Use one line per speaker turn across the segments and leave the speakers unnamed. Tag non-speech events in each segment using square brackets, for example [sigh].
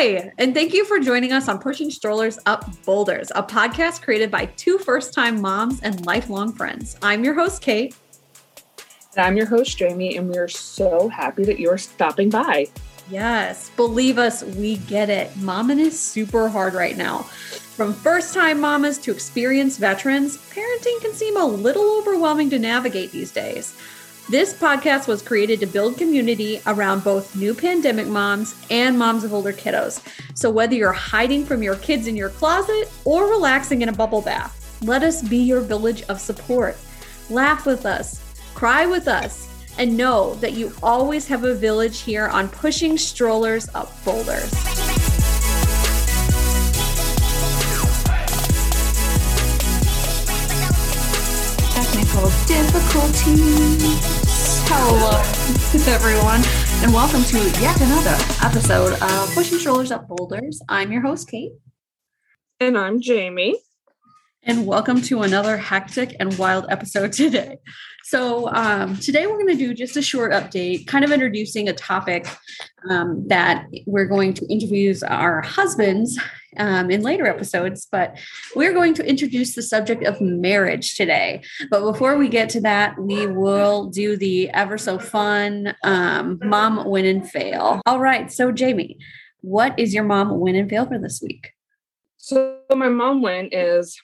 Hi, and thank you for joining us on Pushing Strollers Up Boulders, a podcast created by two first time moms and lifelong friends. I'm your host, Kate.
And I'm your host, Jamie, and we're so happy that you're stopping by.
Yes, believe us, we get it. Momming is super hard right now. From first time mamas to experienced veterans, parenting can seem a little overwhelming to navigate these days. This podcast was created to build community around both new pandemic moms and moms of older kiddos. So, whether you're hiding from your kids in your closet or relaxing in a bubble bath, let us be your village of support. Laugh with us, cry with us, and know that you always have a village here on pushing strollers up boulders. Technical difficulties. Hello, everyone, and welcome to yet another episode of Pushing Strollers Up Boulders. I'm your host, Kate.
And I'm Jamie.
And welcome to another hectic and wild episode today. So, um, today we're going to do just a short update, kind of introducing a topic um, that we're going to interview our husbands um, in later episodes, but we're going to introduce the subject of marriage today. But before we get to that, we will do the ever so fun um, mom win and fail. All right. So, Jamie, what is your mom win and fail for this week?
So, my mom win is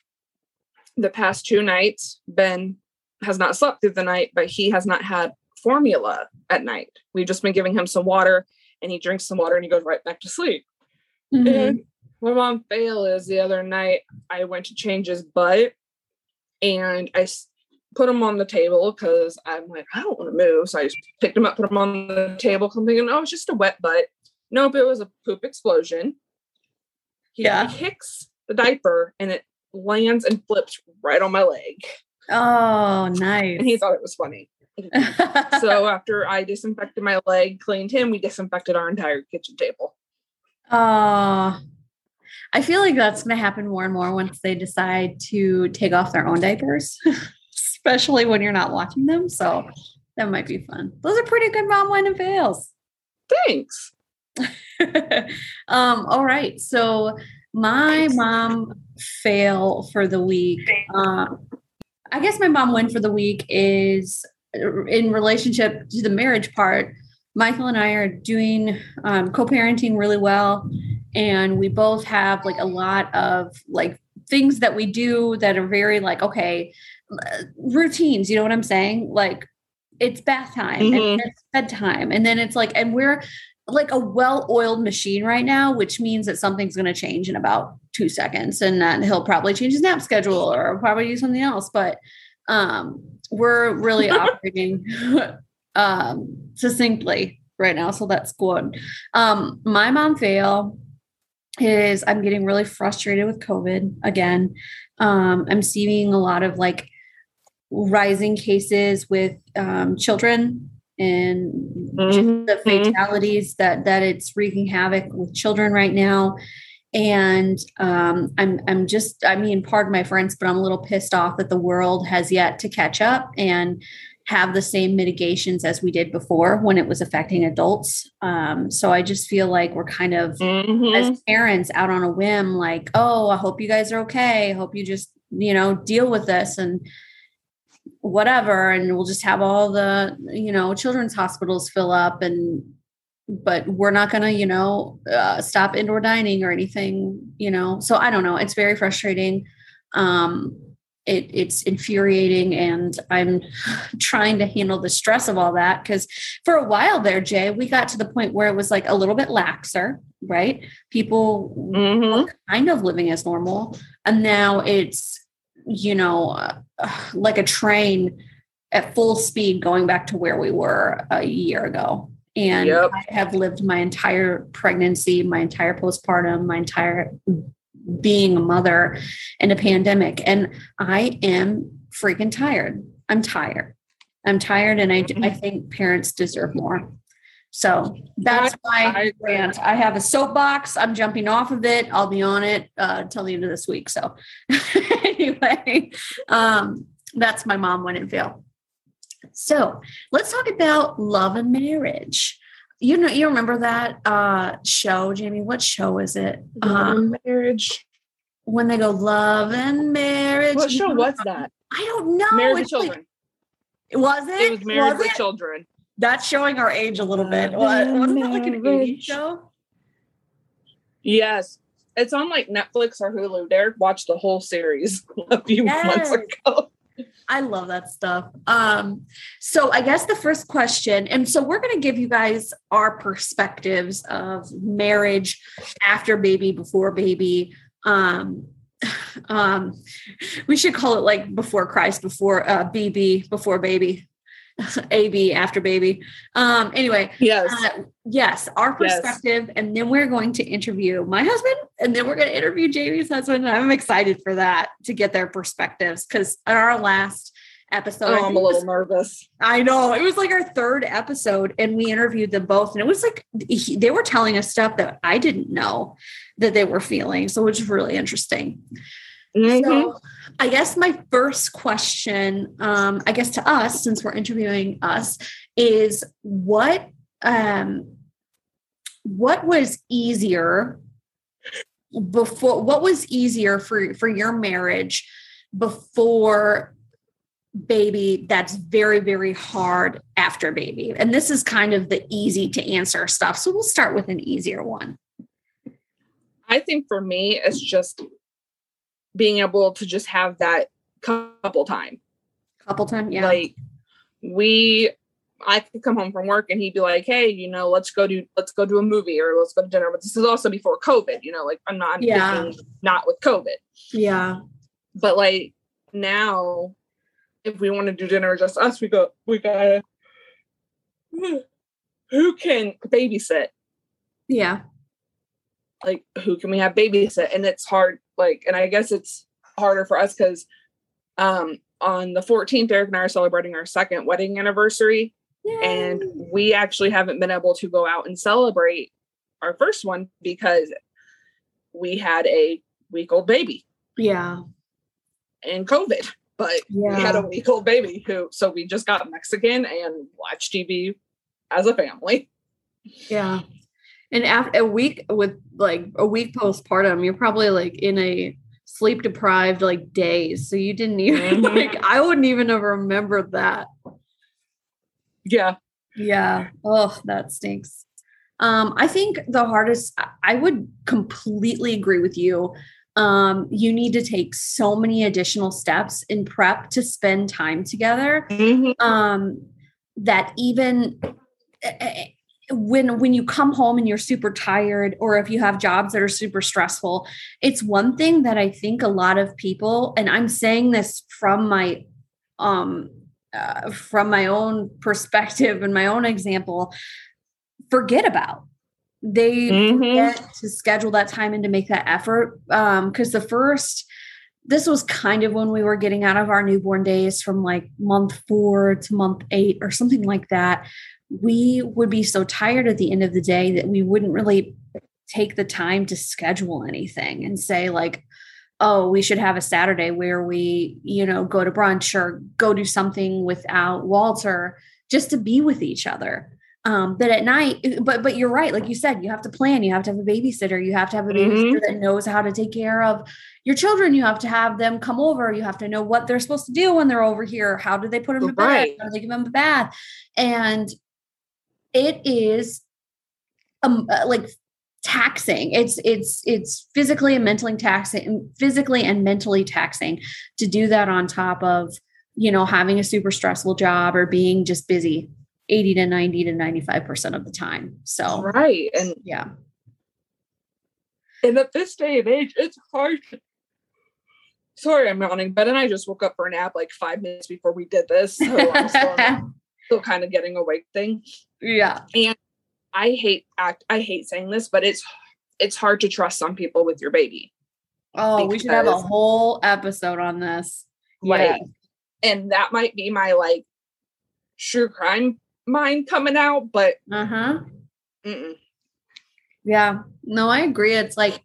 the past two nights, Ben has not slept through the night, but he has not had formula at night. We've just been giving him some water and he drinks some water and he goes right back to sleep. Mm-hmm. And my mom fail is the other night I went to change his butt and I put him on the table because I'm like, I don't want to move. So I just picked him up, put him on the table, I'm thinking, oh, it's just a wet butt. Nope, it was a poop explosion. He, yeah. kicks the diaper and it lands and flips right on my leg.
Oh, nice.
And he thought it was funny. [laughs] so after I disinfected my leg, cleaned him, we disinfected our entire kitchen table.
Oh, I feel like that's going to happen more and more once they decide to take off their own diapers, [laughs] especially when you're not watching them. So that might be fun. Those are pretty good mom win and fails.
Thanks. [laughs]
um, all right. So my mom fail for the week. Um, I guess my mom win for the week is in relationship to the marriage part. Michael and I are doing um, co-parenting really well, and we both have like a lot of like things that we do that are very like okay routines. You know what I'm saying? Like it's bath time mm-hmm. and it's bedtime, and then it's like, and we're like a well-oiled machine right now, which means that something's going to change in about two seconds, and then he'll probably change his nap schedule or probably do something else. But um, we're really [laughs] operating um, succinctly right now, so that's good. Um, my mom fail is I'm getting really frustrated with COVID again. Um, I'm seeing a lot of like rising cases with um, children and mm-hmm. the fatalities that that it's wreaking havoc with children right now and um, I'm I'm just I mean pardon my friends but I'm a little pissed off that the world has yet to catch up and have the same mitigations as we did before when it was affecting adults. Um, so I just feel like we're kind of mm-hmm. as parents out on a whim, like, oh, I hope you guys are okay. I hope you just you know deal with this and whatever and we'll just have all the you know children's hospitals fill up and but we're not going to you know uh, stop indoor dining or anything you know so i don't know it's very frustrating um it, it's infuriating and i'm trying to handle the stress of all that because for a while there jay we got to the point where it was like a little bit laxer right people mm-hmm. kind of living as normal and now it's you know, uh, like a train at full speed going back to where we were a year ago. And yep. I have lived my entire pregnancy, my entire postpartum, my entire being a mother in a pandemic. And I am freaking tired. I'm tired. I'm tired. And I, I mm-hmm. think parents deserve more. So that's my rant. I have a soapbox. I'm jumping off of it. I'll be on it uh, till the end of this week. So [laughs] anyway, um, that's my mom win and fail. So let's talk about love and marriage. You know, you remember that uh show, Jamie? What show is it?
Love and marriage.
when they go love and marriage.
What show was that?
I don't know.
Married with
It's like- was it?
It was Married
Was
with
it?
Children.
That's showing our age a little bit. What, wasn't that like an 80s show?
Yes. It's on like Netflix or Hulu. Derek watched the whole series [laughs] a few months ago.
I love that stuff. Um, so I guess the first question, and so we're to give you guys our perspectives of marriage after baby, before baby. Um, [sighs] um, we should call it like before Christ, before uh, BB, before baby, [laughs] AB after baby. Um, anyway,
Yes.
uh, yes, our
Yes.
perspective, and then we're going to interview my husband, and then we're going to interview Jamie's husband. And I'm excited for that to get their perspectives because in our last episode,
oh, I'm a
it was-
little nervous.
I know it was like our third episode, and we interviewed them both, and it was like he, they were telling us stuff that I didn't know that they were feeling, so which is really interesting.
Mhm.
So I guess my first question, um, I guess to us, since we're interviewing us, is what um what was easier before what was easier for for your marriage before baby that's very very hard after baby and this is kind of the easy to answer stuff so we'll start with an easier one
I think for me, it's just being able to just have that couple time.
couple time yeah
Like we I could come home from work and he'd be like, Hey, you know, let's go do let's go to a movie or let's go to dinner. But this is also before COVID, you know, like I'm not
Yeah.
not with COVID.
yeah
But like now, if we want to do dinner just us, we go we gotta [sighs] who can babysit?
yeah
like who can we have babysit and it's hard like and i guess it's harder for us because um on the 14th eric and i are celebrating our second wedding anniversary. And we actually haven't been able to go out and celebrate our first one because we had a week old baby.
Yeah.
And covid but yeah. we had a week old baby who so we just got mexican and watched tv as a family.
Yeah. And after a week with like a week postpartum, you're probably like in a sleep deprived like days. So you didn't even [laughs]
Mhm.
like I wouldn't even have remembered that.
yeah
Yeah. Oh, that stinks. Um, I think the hardest I- would completely agree with you. Um, you need to take so many additional steps in prep to spend time together um that even when when you come home and you're super tired or if you have jobs that are super stressful it's one thing that i think a lot of people and i'm saying this from my um uh, from my own [laughs] perspective and my own example forget about they
Mhm.
forget to schedule that time and to make that effort um because the first this was kind of when we were getting out of our newborn days from like month four to month eight or something like that we would be so tired at the end of the day that we wouldn't really take the time to schedule anything and say like oh we should have a saturday where we you know go to brunch or go do something without walter just to be with each other. Um but at night but but you're right. Like you said you have to plan. You have to have a babysitter. You have to have a babysitter that knows how to take care of your children. You have to have them come over. You have to know what they're supposed to do when they're over here. How do they put them to bed? How do they give them a bath? And it is um uh, like taxing it's it's it's physically and mentally taxing physically and mentally taxing to do that on top of you know having a super stressful job or being just busy 80 to 90 to 95% of the time so
right and
yeah
And at this day and age, it's hard. to- Sorry, I'm yawning, but then I just woke up for a nap like five minutes before we did this. So [laughs] Still, kind of getting awake thing.
yeah And
I hate act I hate saying this, but it's it's hard to trust some people with your baby.
oh we should have a whole episode on this
Like and that might be my like true crime mind coming out, but
uh-huh
mm-mm.
Yeah, no, I agree. It's like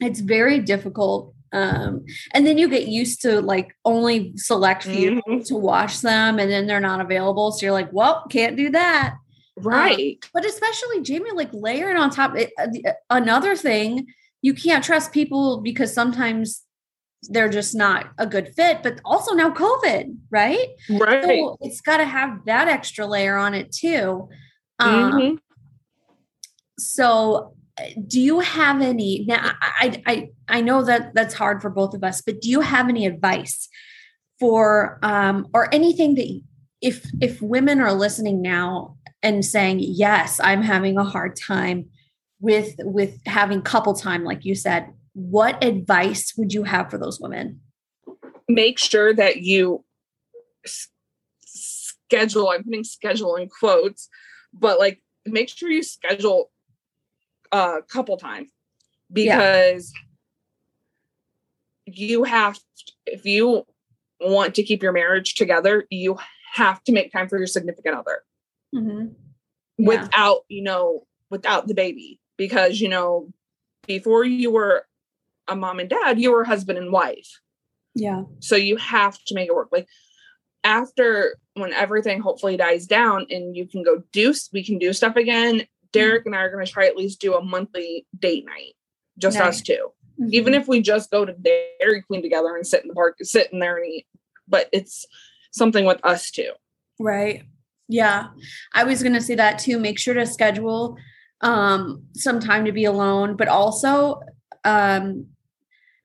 it's very difficult. Um, and then you get used to like only select few
Mhm.
to watch them and then they're not available. So you're like, well, can't do that.
Right.
Um, but especially Jamie, like layering on top. It, uh, uh, another thing, you can't trust people because sometimes they're just not a good fit. But also now COVID, right?
Right. So
it's got to have that extra layer on it too. Um, mm-hmm. So, do you have any? Now, I, I I know that that's hard for both of us, but do you have any advice for um, or anything that if if women are listening now and saying yes i'm having a hard time with with having couple time like you said what advice would you have for those women
make sure that you s- schedule i'm putting schedule in quotes but like make sure you schedule a couple times because yeah. you have if you want to keep your marriage together you have to make time for your significant other mm-hmm. yeah. without you know without the baby because you know before you were a mom and dad you were husband and wife
yeah
so you have to make it work like after when everything hopefully dies down and you can go do we can do stuff again derek and i are going to try at least do a monthly date night just nice. us 2 mm-hmm. even if we just go to dairy queen together and sit in the park sit in there and eat but it's something with us too
right yeah. I was going to say that too. Make sure to schedule um, some time to be alone, but also um,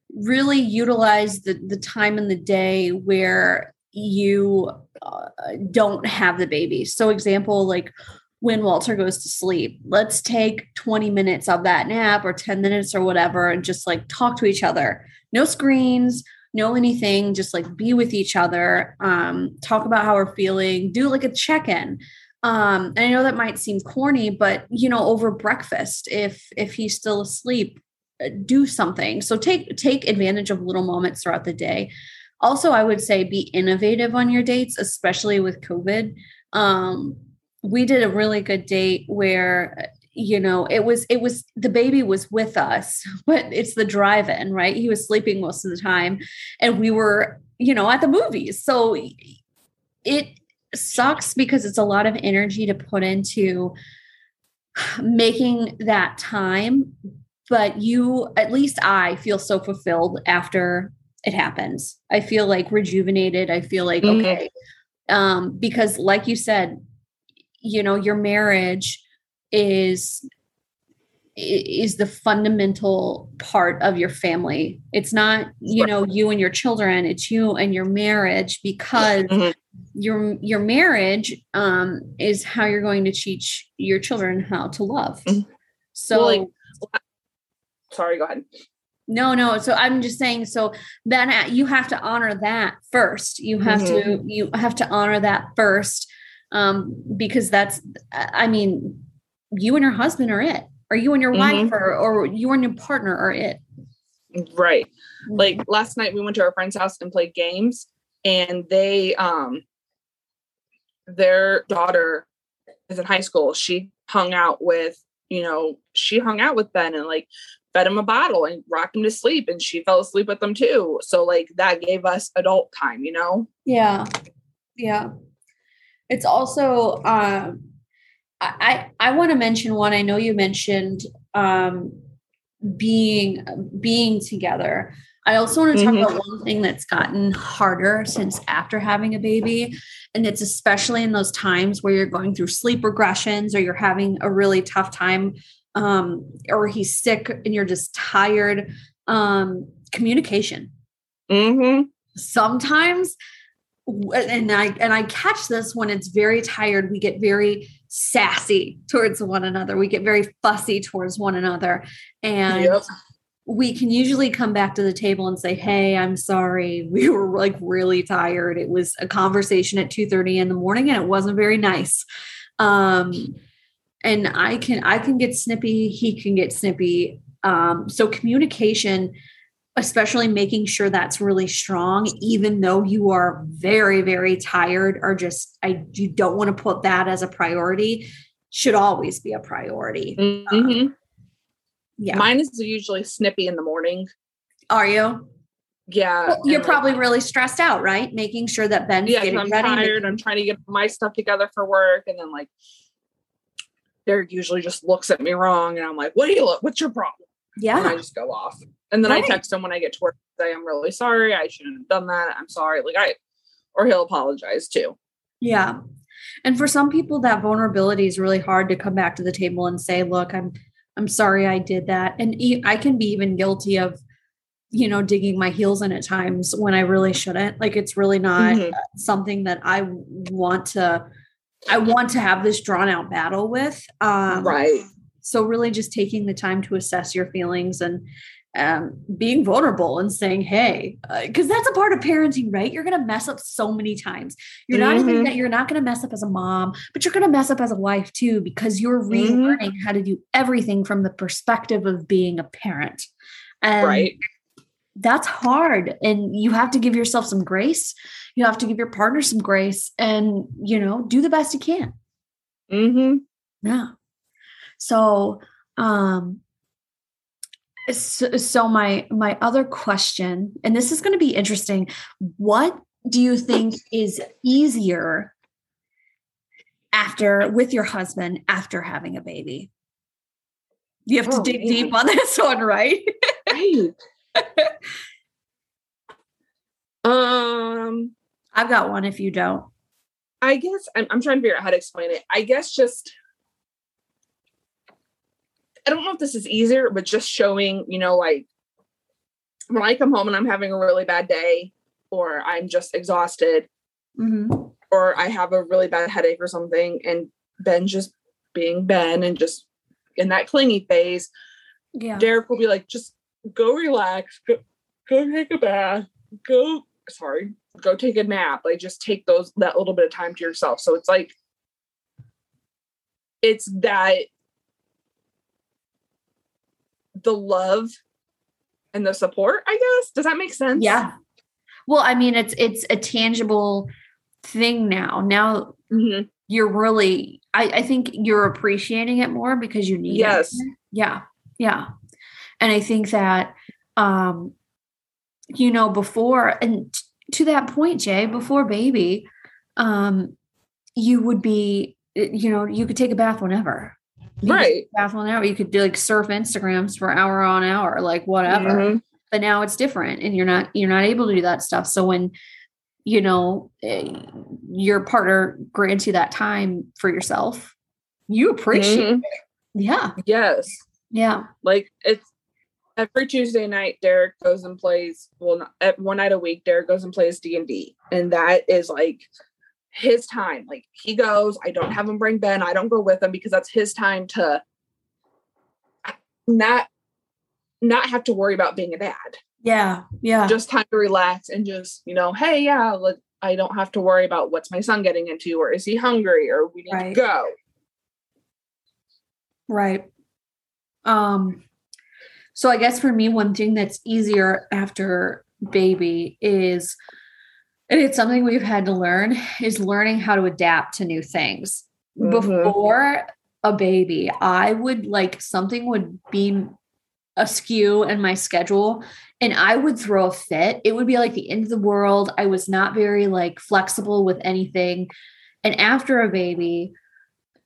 really utilize the, the time in the day where you uh, don't have the baby. So, example, like when Walter goes to sleep, let's take 20 minutes of that nap or 10 minutes or whatever and just like talk to each other. No screens, know anything, just like be with each other, um, talk about how we're feeling, do like a check in. Um, and I know that might seem corny, but you know, over breakfast, if if he's still asleep, uh, do something. So take take advantage of little moments throughout the day. Also, I would say be innovative on your dates, especially with COVID. Um, we did a really good date where you know it was it was the baby was with us [laughs] but it's the drive-in right? He was sleeping most of the time and we were you know at the movies. So it sucks because it's a lot of energy to put into [sighs] making that time but you at least i feel so fulfilled after it happens. I feel like rejuvenated. I feel like mm-hmm. okay um because like you said you know your marriage is is the fundamental part of your family. It's not, you know, you and your children, it's you and your marriage because mm-hmm. your your marriage um is how you're going to teach your children how to love. Mm-hmm. So well, like,
sorry, go ahead.
No, no. So I'm just saying so then uh, you have to honor that first. You have mm-hmm. to you have to honor that first um because that's I mean you and your husband are it. Or you and your mm-hmm. wife or, or you and your partner are it.
Right. Mm-hmm. like last night we went to our friend's house and played games and they um their daughter is in high school. She hung out with you know she hung out with ben and like fed him a bottle and rocked him to sleep and she fell asleep with them too. So like that gave us adult time you know?
Yeah. Yeah it's also um I I want to mention one. I know you mentioned um, being being together. I also want to talk mm-hmm. about one thing that's gotten harder since after having a baby, and it's especially in those times where you're going through sleep regressions or you're having a really tough time, um, or he's sick and you're just tired. Um, communication.
Mm-hmm.
Sometimes and I and I catch this when it's very tired. We get very sassy towards one another. We get very fussy towards one another, and yep. we can usually come back to the table and say, "Hey, I'm sorry. [laughs] We were like really tired. It was a conversation at two thirty in the morning, and it wasn't very nice." Um, and I can I can get snippy. He can get snippy. Um, so communication especially making sure that's really strong even though you are very very tired or just i you don't want to put that as a priority should always be a priority mm-hmm. um,
yeah mine is usually snippy in the morning
are you
yeah
well, you're probably like, really stressed out right making sure that ben's
yeah i'm tired i'm trying to get my stuff together for work and then like Derek usually just looks at me wrong and I'm like, what do you look? What's your problem?
Yeah.
And I just go off. And then
Right.
I text him when I get to work, say, I'm really sorry. I shouldn't have done that. I'm sorry. Like I, or he'll apologize too.
Yeah. And for some people that vulnerability is really hard to come back to the table and say, look, I'm I'm sorry I did that. And I can be even guilty of you know digging my heels in at times when I really shouldn't. Like it's really not
Mhm.
something that I want to I want to have this drawn out battle with. Um
right.
so really just taking the time to assess your feelings and um, being vulnerable and saying, hey, because that's a part of parenting, right? You're going to mess up so many times. You're not even that you're not going to mess up as a mom, but you're going to mess up as a wife too, because you're relearning how to do everything from the perspective of being a parent. And
right.
that's hard. And you have to give yourself some grace. You have to give your partner some grace and, you know, do the best you can.
Mm-hmm.
Yeah. So, um, so, so my my other question, and this is going to be interesting. What do you think is easier after with your husband after having a baby? You have to
Oh,
dig
man.
deep on [laughs] this one, right?
Right. [laughs] um,
I've got one. If you don't,
I guess I'm, I'm trying to figure out how to explain it. I guess just I don't know if this is easier, but just showing, you know, like when I come home and I'm having a really bad day, or I'm just exhausted,
Mhm.
or I have a really bad headache or something, and Ben just being Ben and just in that clingy phase,
yeah,
Derek will be like, just go relax, go, go take a bath, go, sorry, go take a nap. Like just take those that little bit of time to yourself. So it's like it's that the love and the support, I guess. Does that make sense?
yeah. Well, I mean, it's it's a tangible thing now. Now
Mhm.
you're really I, I think you're appreciating it more because you need
Yes.
it. Yeah. Yeah. And I think that um you know before and t- to that point, Jay, before baby, um you would be you know, you could take a bath whenever. You
Right.
take a bath whenever. You could do like surf Instagrams for hour on hour, like whatever
Mhm.
but now it's different and you're not you're not able to do that stuff so when you know eh, your partner grants you that time for yourself you appreciate
Mhm.
it yeah
Yes.
yeah
Like it's every Tuesday night, Derek goes and plays. Well, not, one night a week, Derek goes and plays D and D, and that is like his time. Like he goes. I don't have him bring Ben. I don't go with him because that's his time to not not have to worry about being a dad.
yeah yeah
Just time to relax and just you know, hey, yeah, like I don't have to worry about what's my son getting into, or is he hungry, or we need
Right.
to go.
right um so i guess for me one thing that's easier after baby is and it's something we've had to learn is learning how to adapt to new things
Mhm.
before a baby, I would like something would be askew in my schedule and I would throw a fit. It would be like the end of the world. I was not very like flexible with anything. And after a baby,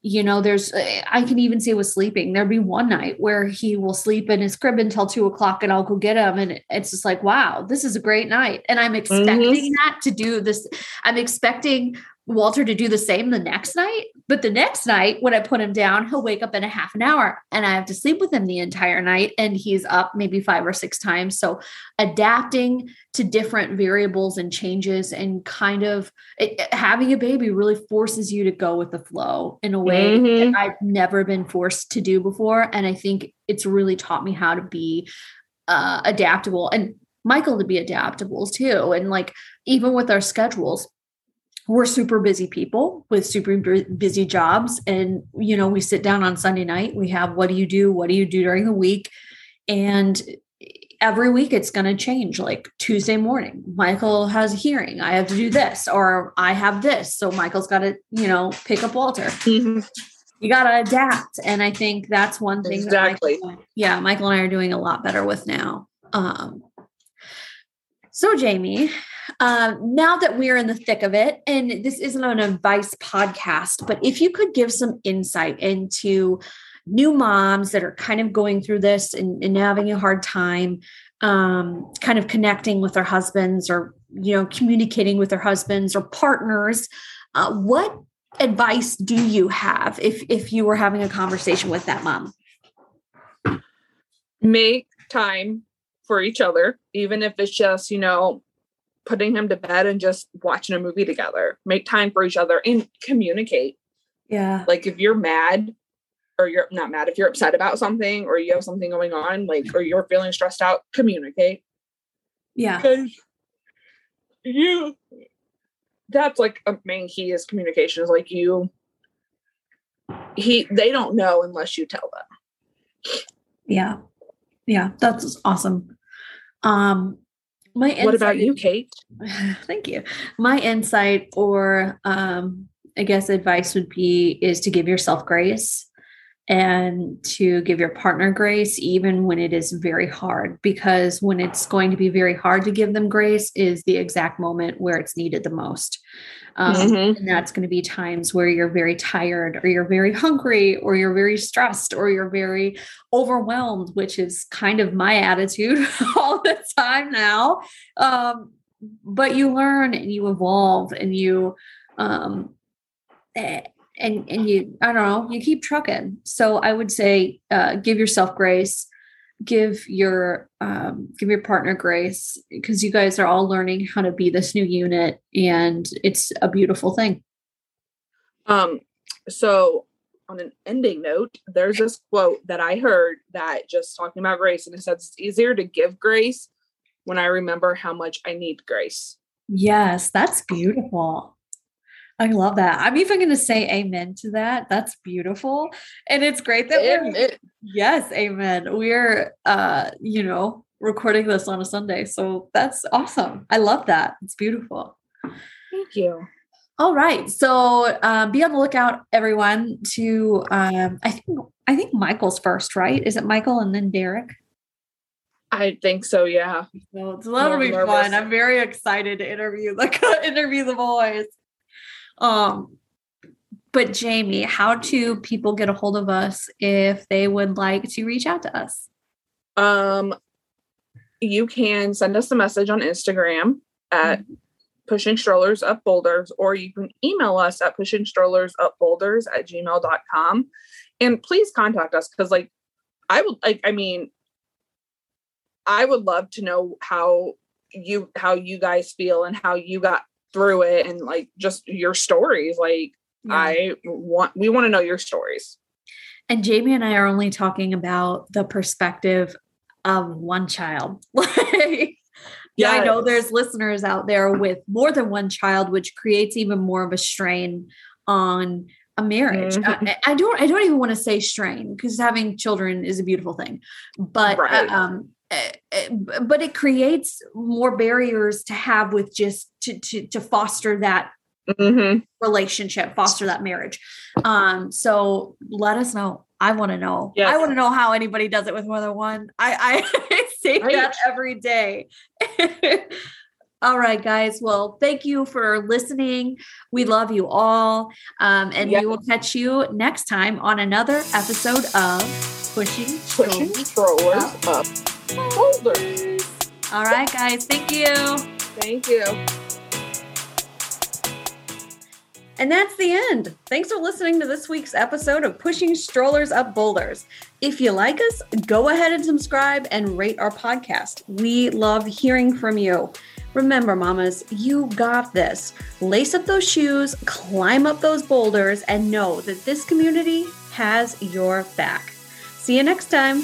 you know, there's, uh, I can even say with sleeping, there'd be one night where he will sleep in his crib until two o'clock and I'll go get him. And it's just like, wow, this is a great night. And I'm expecting mm-hmm. that to do this. I'm expecting Walter to do the same the next night. But the next night, when I put him down, he'll wake up in a half an hour and I have to sleep with him the entire night. And he's up maybe five or six times. So adapting to different variables and changes and kind of it, having a baby really forces you to go with the flow in a way
Mhm.
that I've never been forced to do before. And I think it's really taught me how to be uh, adaptable and Michael to be adaptable too. And like, even with our schedules, we're super busy people with super busy jobs. And you know we sit down on sunday night we have what do you do? What do you do during the week? And every week it's going to change like tuesday morning michael has a hearing i have to do this or i have this. So michael's got to you know pick up walter. You got to adapt. And i think that's one thing
Exactly.
that michael, yeah michael and i are doing a lot better with now. Um so jamie um, now that we're in the thick of it, and this isn't an advice podcast, but if you could give some insight into new moms that are kind of going through this and, and having a hard time um, kind of connecting with their husbands or you know communicating with their husbands or partners uh, what advice do you have if if you were having a conversation with that mom?
Make time for each other even if it's just you know putting him to bed and just watching a movie together. Make time for each other and communicate.
Yeah.
Like if you're mad or you're not mad if you're upset about something or you have something going on like or you're feeling stressed out communicate.
Yeah.
Because you that's like a main key is communication is like you he they don't know unless you tell them.
Yeah. Yeah that's awesome. Um my
what about you [laughs] kate?
Thank you. My insight or um i guess advice would be is to give yourself grace and to give your partner grace even when it is very hard because when it's going to be very hard to give them grace is the exact moment where it's needed the most um, mm-hmm. and that's going to be times where you're very tired or you're very [laughs] hungry or you're very stressed or you're very overwhelmed which is kind of my attitude [laughs] all the time now um, but you learn and you evolve and you um, eh, and and you i don't know you keep trucking so i would say uh, give yourself grace give your um, give your partner grace because you guys are all learning how to be this new unit and it's a beautiful thing.
Um so on an ending note there's this quote that i heard that just talking about grace and it says it's easier to give grace when i remember how much i need grace.
Yes that's beautiful I love that. I'm even going to say amen to that. That's beautiful. And it's great that amen. we're Yes, amen. We're uh, you know, recording this on a Sunday. So that's awesome. I love that. It's beautiful.
Thank you.
All right. So um, be on the lookout, everyone, to um, I think I think Michael's first, right? Is it Michael and then Derek?
I think so, yeah.
So it's that'll be fun. I'm very excited to interview the [laughs] interview the boys. Um, but Jamie, how do people get a hold of us if they would like to reach out to us?
Um, you can send us a message on Instagram at mm-hmm. pushing strollers up boulders, or you can email us at pushing strollers up boulders at gmail.com. And please contact us because, like, I would like, I mean, I would love to know how you how you guys feel and how you got through it and like just your stories. Like yeah. I want we want to know your stories.
And Jamie and I are only talking about the perspective of one child. [laughs] like yeah, I know there's listeners out there with more than one child, which creates even more of a strain on a marriage. Mm-hmm. I, I, don't I don't even want to say strain because having children is a beautiful thing. But right. um but it creates more barriers to have with just to to, to foster that mm-hmm. relationship foster that marriage um so let us know i want to know yes. i want to know how anybody does it with more than one i i [laughs] say right. that every day [laughs] All right, guys. Well, thank you for listening. We love you all. Um, and we will catch you next time on another episode of Pushing,
Pushing Strollers Up. up. Boulders.
All right, guys. Thank you.
Thank you.
And that's the end. Thanks for listening to this week's episode of Pushing Strollers Up Boulders. If you like us, go ahead and subscribe and rate our podcast. We love hearing from you. Remember, mamas, you got this. Lace up those shoes, climb up those boulders, and know that this community has your back. See you next time.